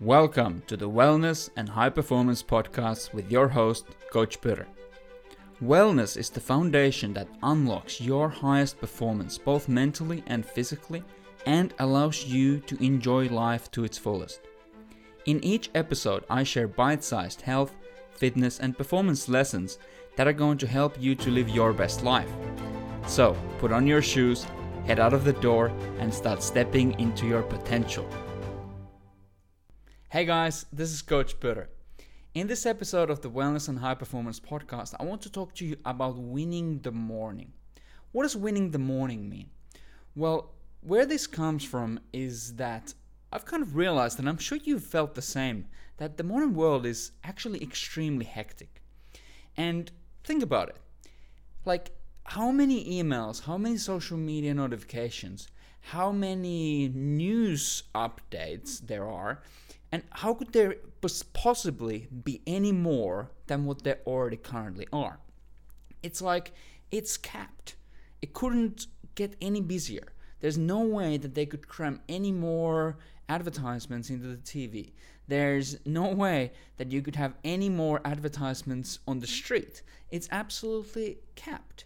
Welcome to the Wellness and High Performance Podcast with your host, Coach Peter. Wellness is the foundation that unlocks your highest performance both mentally and physically and allows you to enjoy life to its fullest. In each episode, I share bite sized health, fitness, and performance lessons that are going to help you to live your best life. So, put on your shoes, head out of the door, and start stepping into your potential. Hey guys, this is Coach Peter. In this episode of the Wellness and High Performance podcast, I want to talk to you about winning the morning. What does winning the morning mean? Well, where this comes from is that I've kind of realized, and I'm sure you've felt the same, that the modern world is actually extremely hectic. And think about it like, how many emails, how many social media notifications, how many news updates there are and how could there possibly be any more than what there already currently are? It's like it's capped. It couldn't get any busier. There's no way that they could cram any more advertisements into the TV. There's no way that you could have any more advertisements on the street. It's absolutely capped.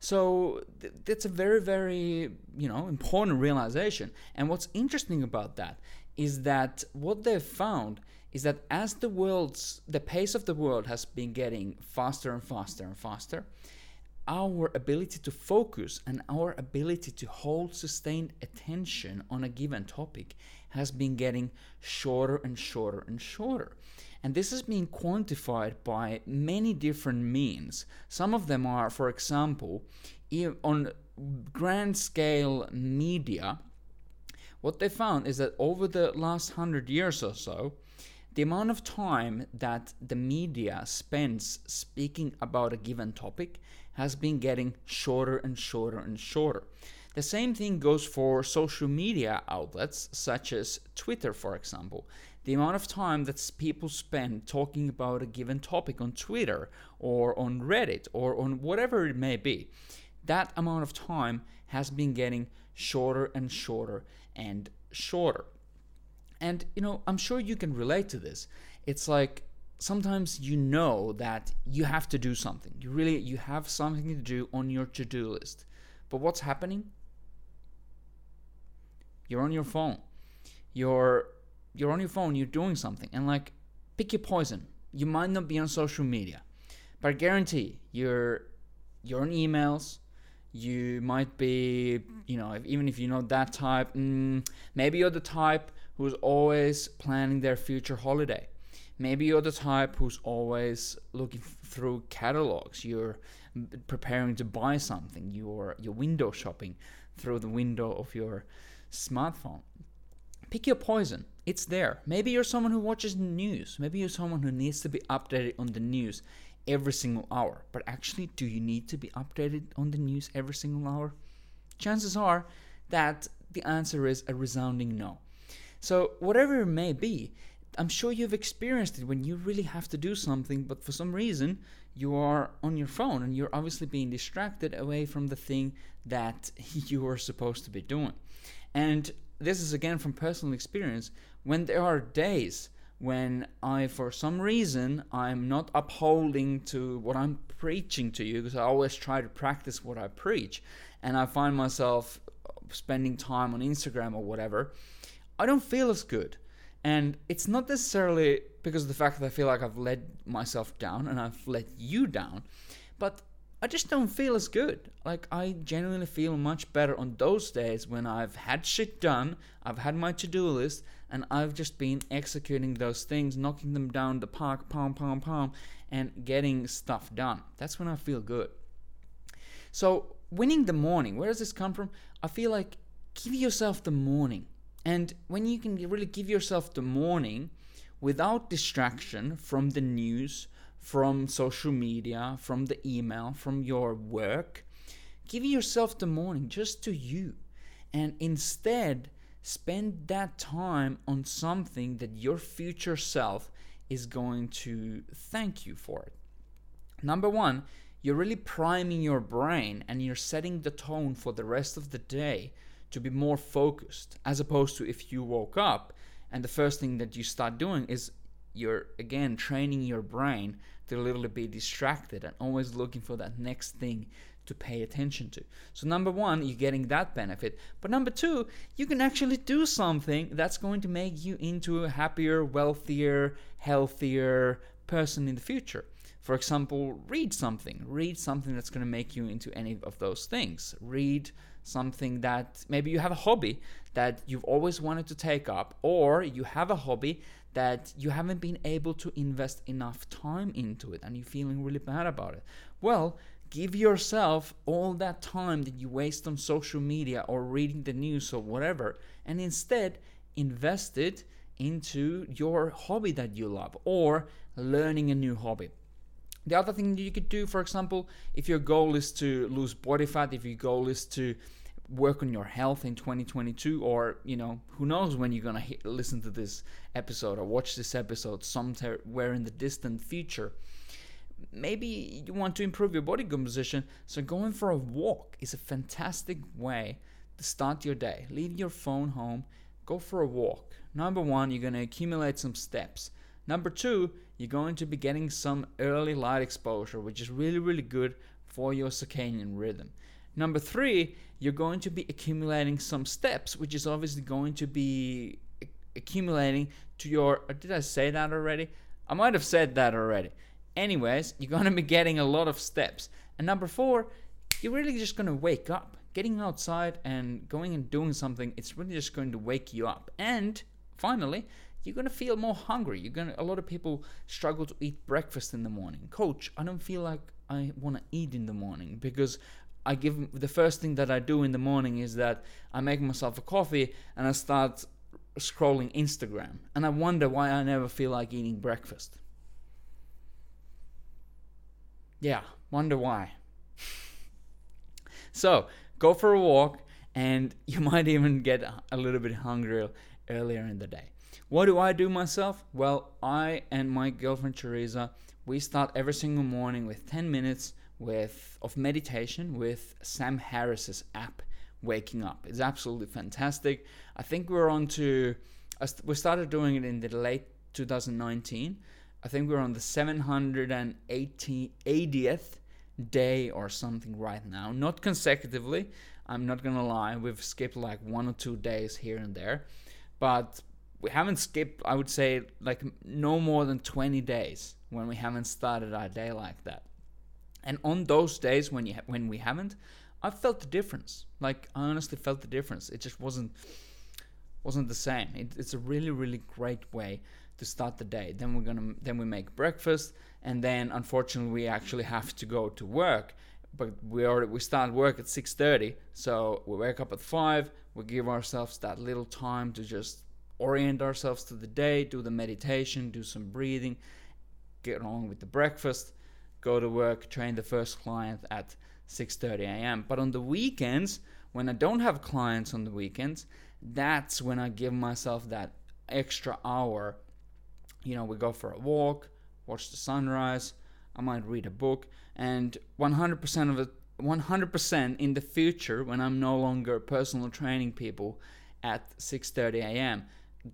So th- that's a very, very, you know, important realization. And what's interesting about that is that what they've found is that as the world's the pace of the world has been getting faster and faster and faster our ability to focus and our ability to hold sustained attention on a given topic has been getting shorter and shorter and shorter. And this is being quantified by many different means. Some of them are for example on grand scale media what they found is that over the last hundred years or so, the amount of time that the media spends speaking about a given topic has been getting shorter and shorter and shorter. The same thing goes for social media outlets such as Twitter, for example. The amount of time that people spend talking about a given topic on Twitter or on Reddit or on whatever it may be, that amount of time has been getting shorter and shorter and shorter. And you know, I'm sure you can relate to this. It's like sometimes you know that you have to do something. You really you have something to do on your to-do list. But what's happening? You're on your phone. You're you're on your phone, you're doing something. And like pick your poison. You might not be on social media, but I guarantee you're you're on emails, you might be, you know, even if you're not that type, mm, maybe you're the type who's always planning their future holiday. Maybe you're the type who's always looking through catalogs. You're preparing to buy something. You're you're window shopping through the window of your smartphone. Pick your poison. It's there. Maybe you're someone who watches news. Maybe you're someone who needs to be updated on the news every single hour. But actually, do you need to be updated on the news every single hour? Chances are that the answer is a resounding no. So, whatever it may be, I'm sure you've experienced it when you really have to do something, but for some reason you are on your phone and you're obviously being distracted away from the thing that you are supposed to be doing. And this is again from personal experience when there are days when I, for some reason, I'm not upholding to what I'm preaching to you because I always try to practice what I preach, and I find myself spending time on Instagram or whatever, I don't feel as good. And it's not necessarily because of the fact that I feel like I've let myself down and I've let you down, but I just don't feel as good. Like, I genuinely feel much better on those days when I've had shit done, I've had my to do list, and I've just been executing those things, knocking them down the park, pom, pom, pom, and getting stuff done. That's when I feel good. So, winning the morning, where does this come from? I feel like give yourself the morning. And when you can really give yourself the morning without distraction from the news, from social media, from the email, from your work. Give yourself the morning just to you. And instead, spend that time on something that your future self is going to thank you for it. Number one, you're really priming your brain and you're setting the tone for the rest of the day to be more focused, as opposed to if you woke up And the first thing that you start doing is you're again training your brain to a little bit distracted and always looking for that next thing to pay attention to. So, number one, you're getting that benefit. But number two, you can actually do something that's going to make you into a happier, wealthier, healthier person in the future. For example, read something. Read something that's going to make you into any of those things. Read something that maybe you have a hobby that you've always wanted to take up, or you have a hobby that you haven't been able to invest enough time into it and you're feeling really bad about it. Well, give yourself all that time that you waste on social media or reading the news or whatever, and instead invest it into your hobby that you love or learning a new hobby. The other thing you could do, for example, if your goal is to lose body fat, if your goal is to work on your health in 2022 or you know who knows when you're gonna hit, listen to this episode or watch this episode somewhere in the distant future. Maybe you want to improve your body composition so going for a walk is a fantastic way to start your day. Leave your phone home go for a walk. Number one you're to accumulate some steps. Number two you're going to be getting some early light exposure which is really really good for your circadian rhythm Number three, you're going to be accumulating some steps, which is obviously going to be accumulating to your. did I say that already? I might have said that already. Anyways, you're going to be getting a lot of steps. And number four, you're really just going to wake up. Getting outside and going and doing something, it's really just going to wake you up. And finally, you're going to feel more hungry. You're going to, a lot of people struggle to eat breakfast in the morning. Coach, I don't feel like I want to eat in the morning because I give the first thing that I do in the morning is that I make myself a coffee and I start scrolling Instagram. And I wonder why I never feel like eating breakfast. Yeah, wonder why. so, go for a walk and you might even get a little bit hungrier earlier in the day. What do I do myself? Well, I and my girlfriend Teresa, we start every single morning with 10 minutes with of meditation with Sam Harris's app Waking Up. It's absolutely fantastic. I think we're on to we started doing it in the late 2019. I think we're on the 780th day or something right now. Not consecutively. I'm not gonna lie. We've skipped like one or two days here and there, but we haven't skipped. I would say like no more than 20 days when we haven't started our day like that. And on those days when you ha- when we haven't, I felt the difference. Like I honestly felt the difference. It just wasn't wasn't the same. It, it's a really really great way to start the day. Then we're gonna then we make breakfast, and then unfortunately we actually have to go to work. But we already we start work at 6:30, so we wake up at five. We give ourselves that little time to just orient ourselves to the day, do the meditation, do some breathing, get on with the breakfast, go to work, train the first client at 6:30 a.m. But on the weekends, when I don't have clients on the weekends, that's when I give myself that extra hour. You know, we go for a walk, watch the sunrise, I might read a book, and 100% of it 100% in the future when I'm no longer personal training people at 6:30 a.m.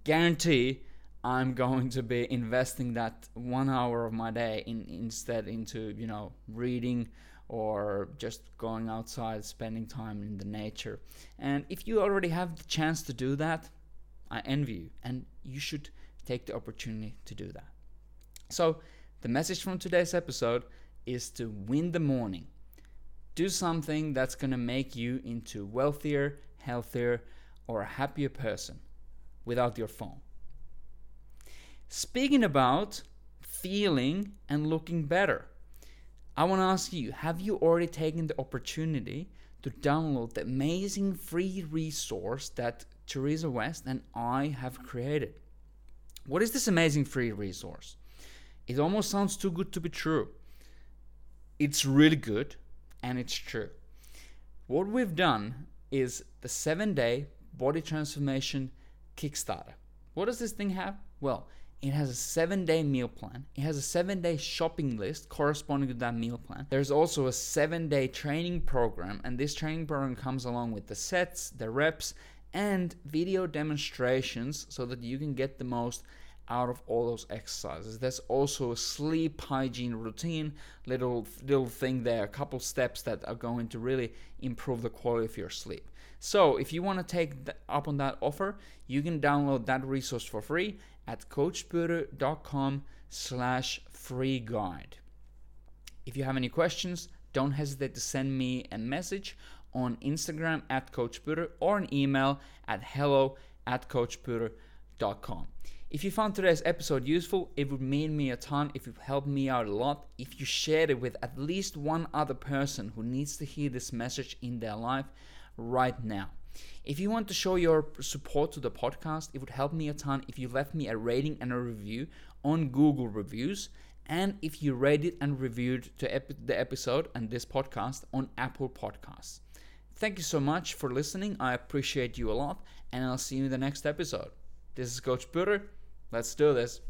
guarantee I'm going to be investing that one hour of my day in instead into you know reading or just going outside, spending time in the nature. And if you already have the chance to do that, I envy you, and you should take the opportunity to do that. So the message from today's episode is to win the morning. Do something that's going to make you into wealthier, healthier, or a happier person without your phone. Speaking about feeling and looking better, I want to ask you have you already taken the opportunity to download the amazing free resource that Teresa West and I have created? What is this amazing free resource? It almost sounds too good to be true. It's really good and it's true. What we've done is the seven day body transformation Kickstarter. What does this thing have? Well, it has a seven day meal plan. It has a seven day shopping list corresponding to that meal plan. There's also a seven day training program, and this training program comes along with the sets, the reps, and video demonstrations so that you can get the most out of all those exercises. There's also a sleep hygiene routine, little little thing there, a couple steps that are going to really improve the quality of your sleep. So if you want to take up on that offer, you can download that resource for free at coachpuru.com slash free guide. If you have any questions, don't hesitate to send me a message on Instagram at coachpuru or an email at hello at If you found today's episode useful, it would mean me a ton if you helped me out a lot if you shared it with at least one other person who needs to hear this message in their life right now. If you want to show your support to the podcast, it would help me a ton if you left me a rating and a review on Google Reviews and if you rated and reviewed the episode and this podcast on Apple Podcasts. Thank you so much for listening. I appreciate you a lot, and I'll see you in the next episode. This is Coach Peter. Let's do this.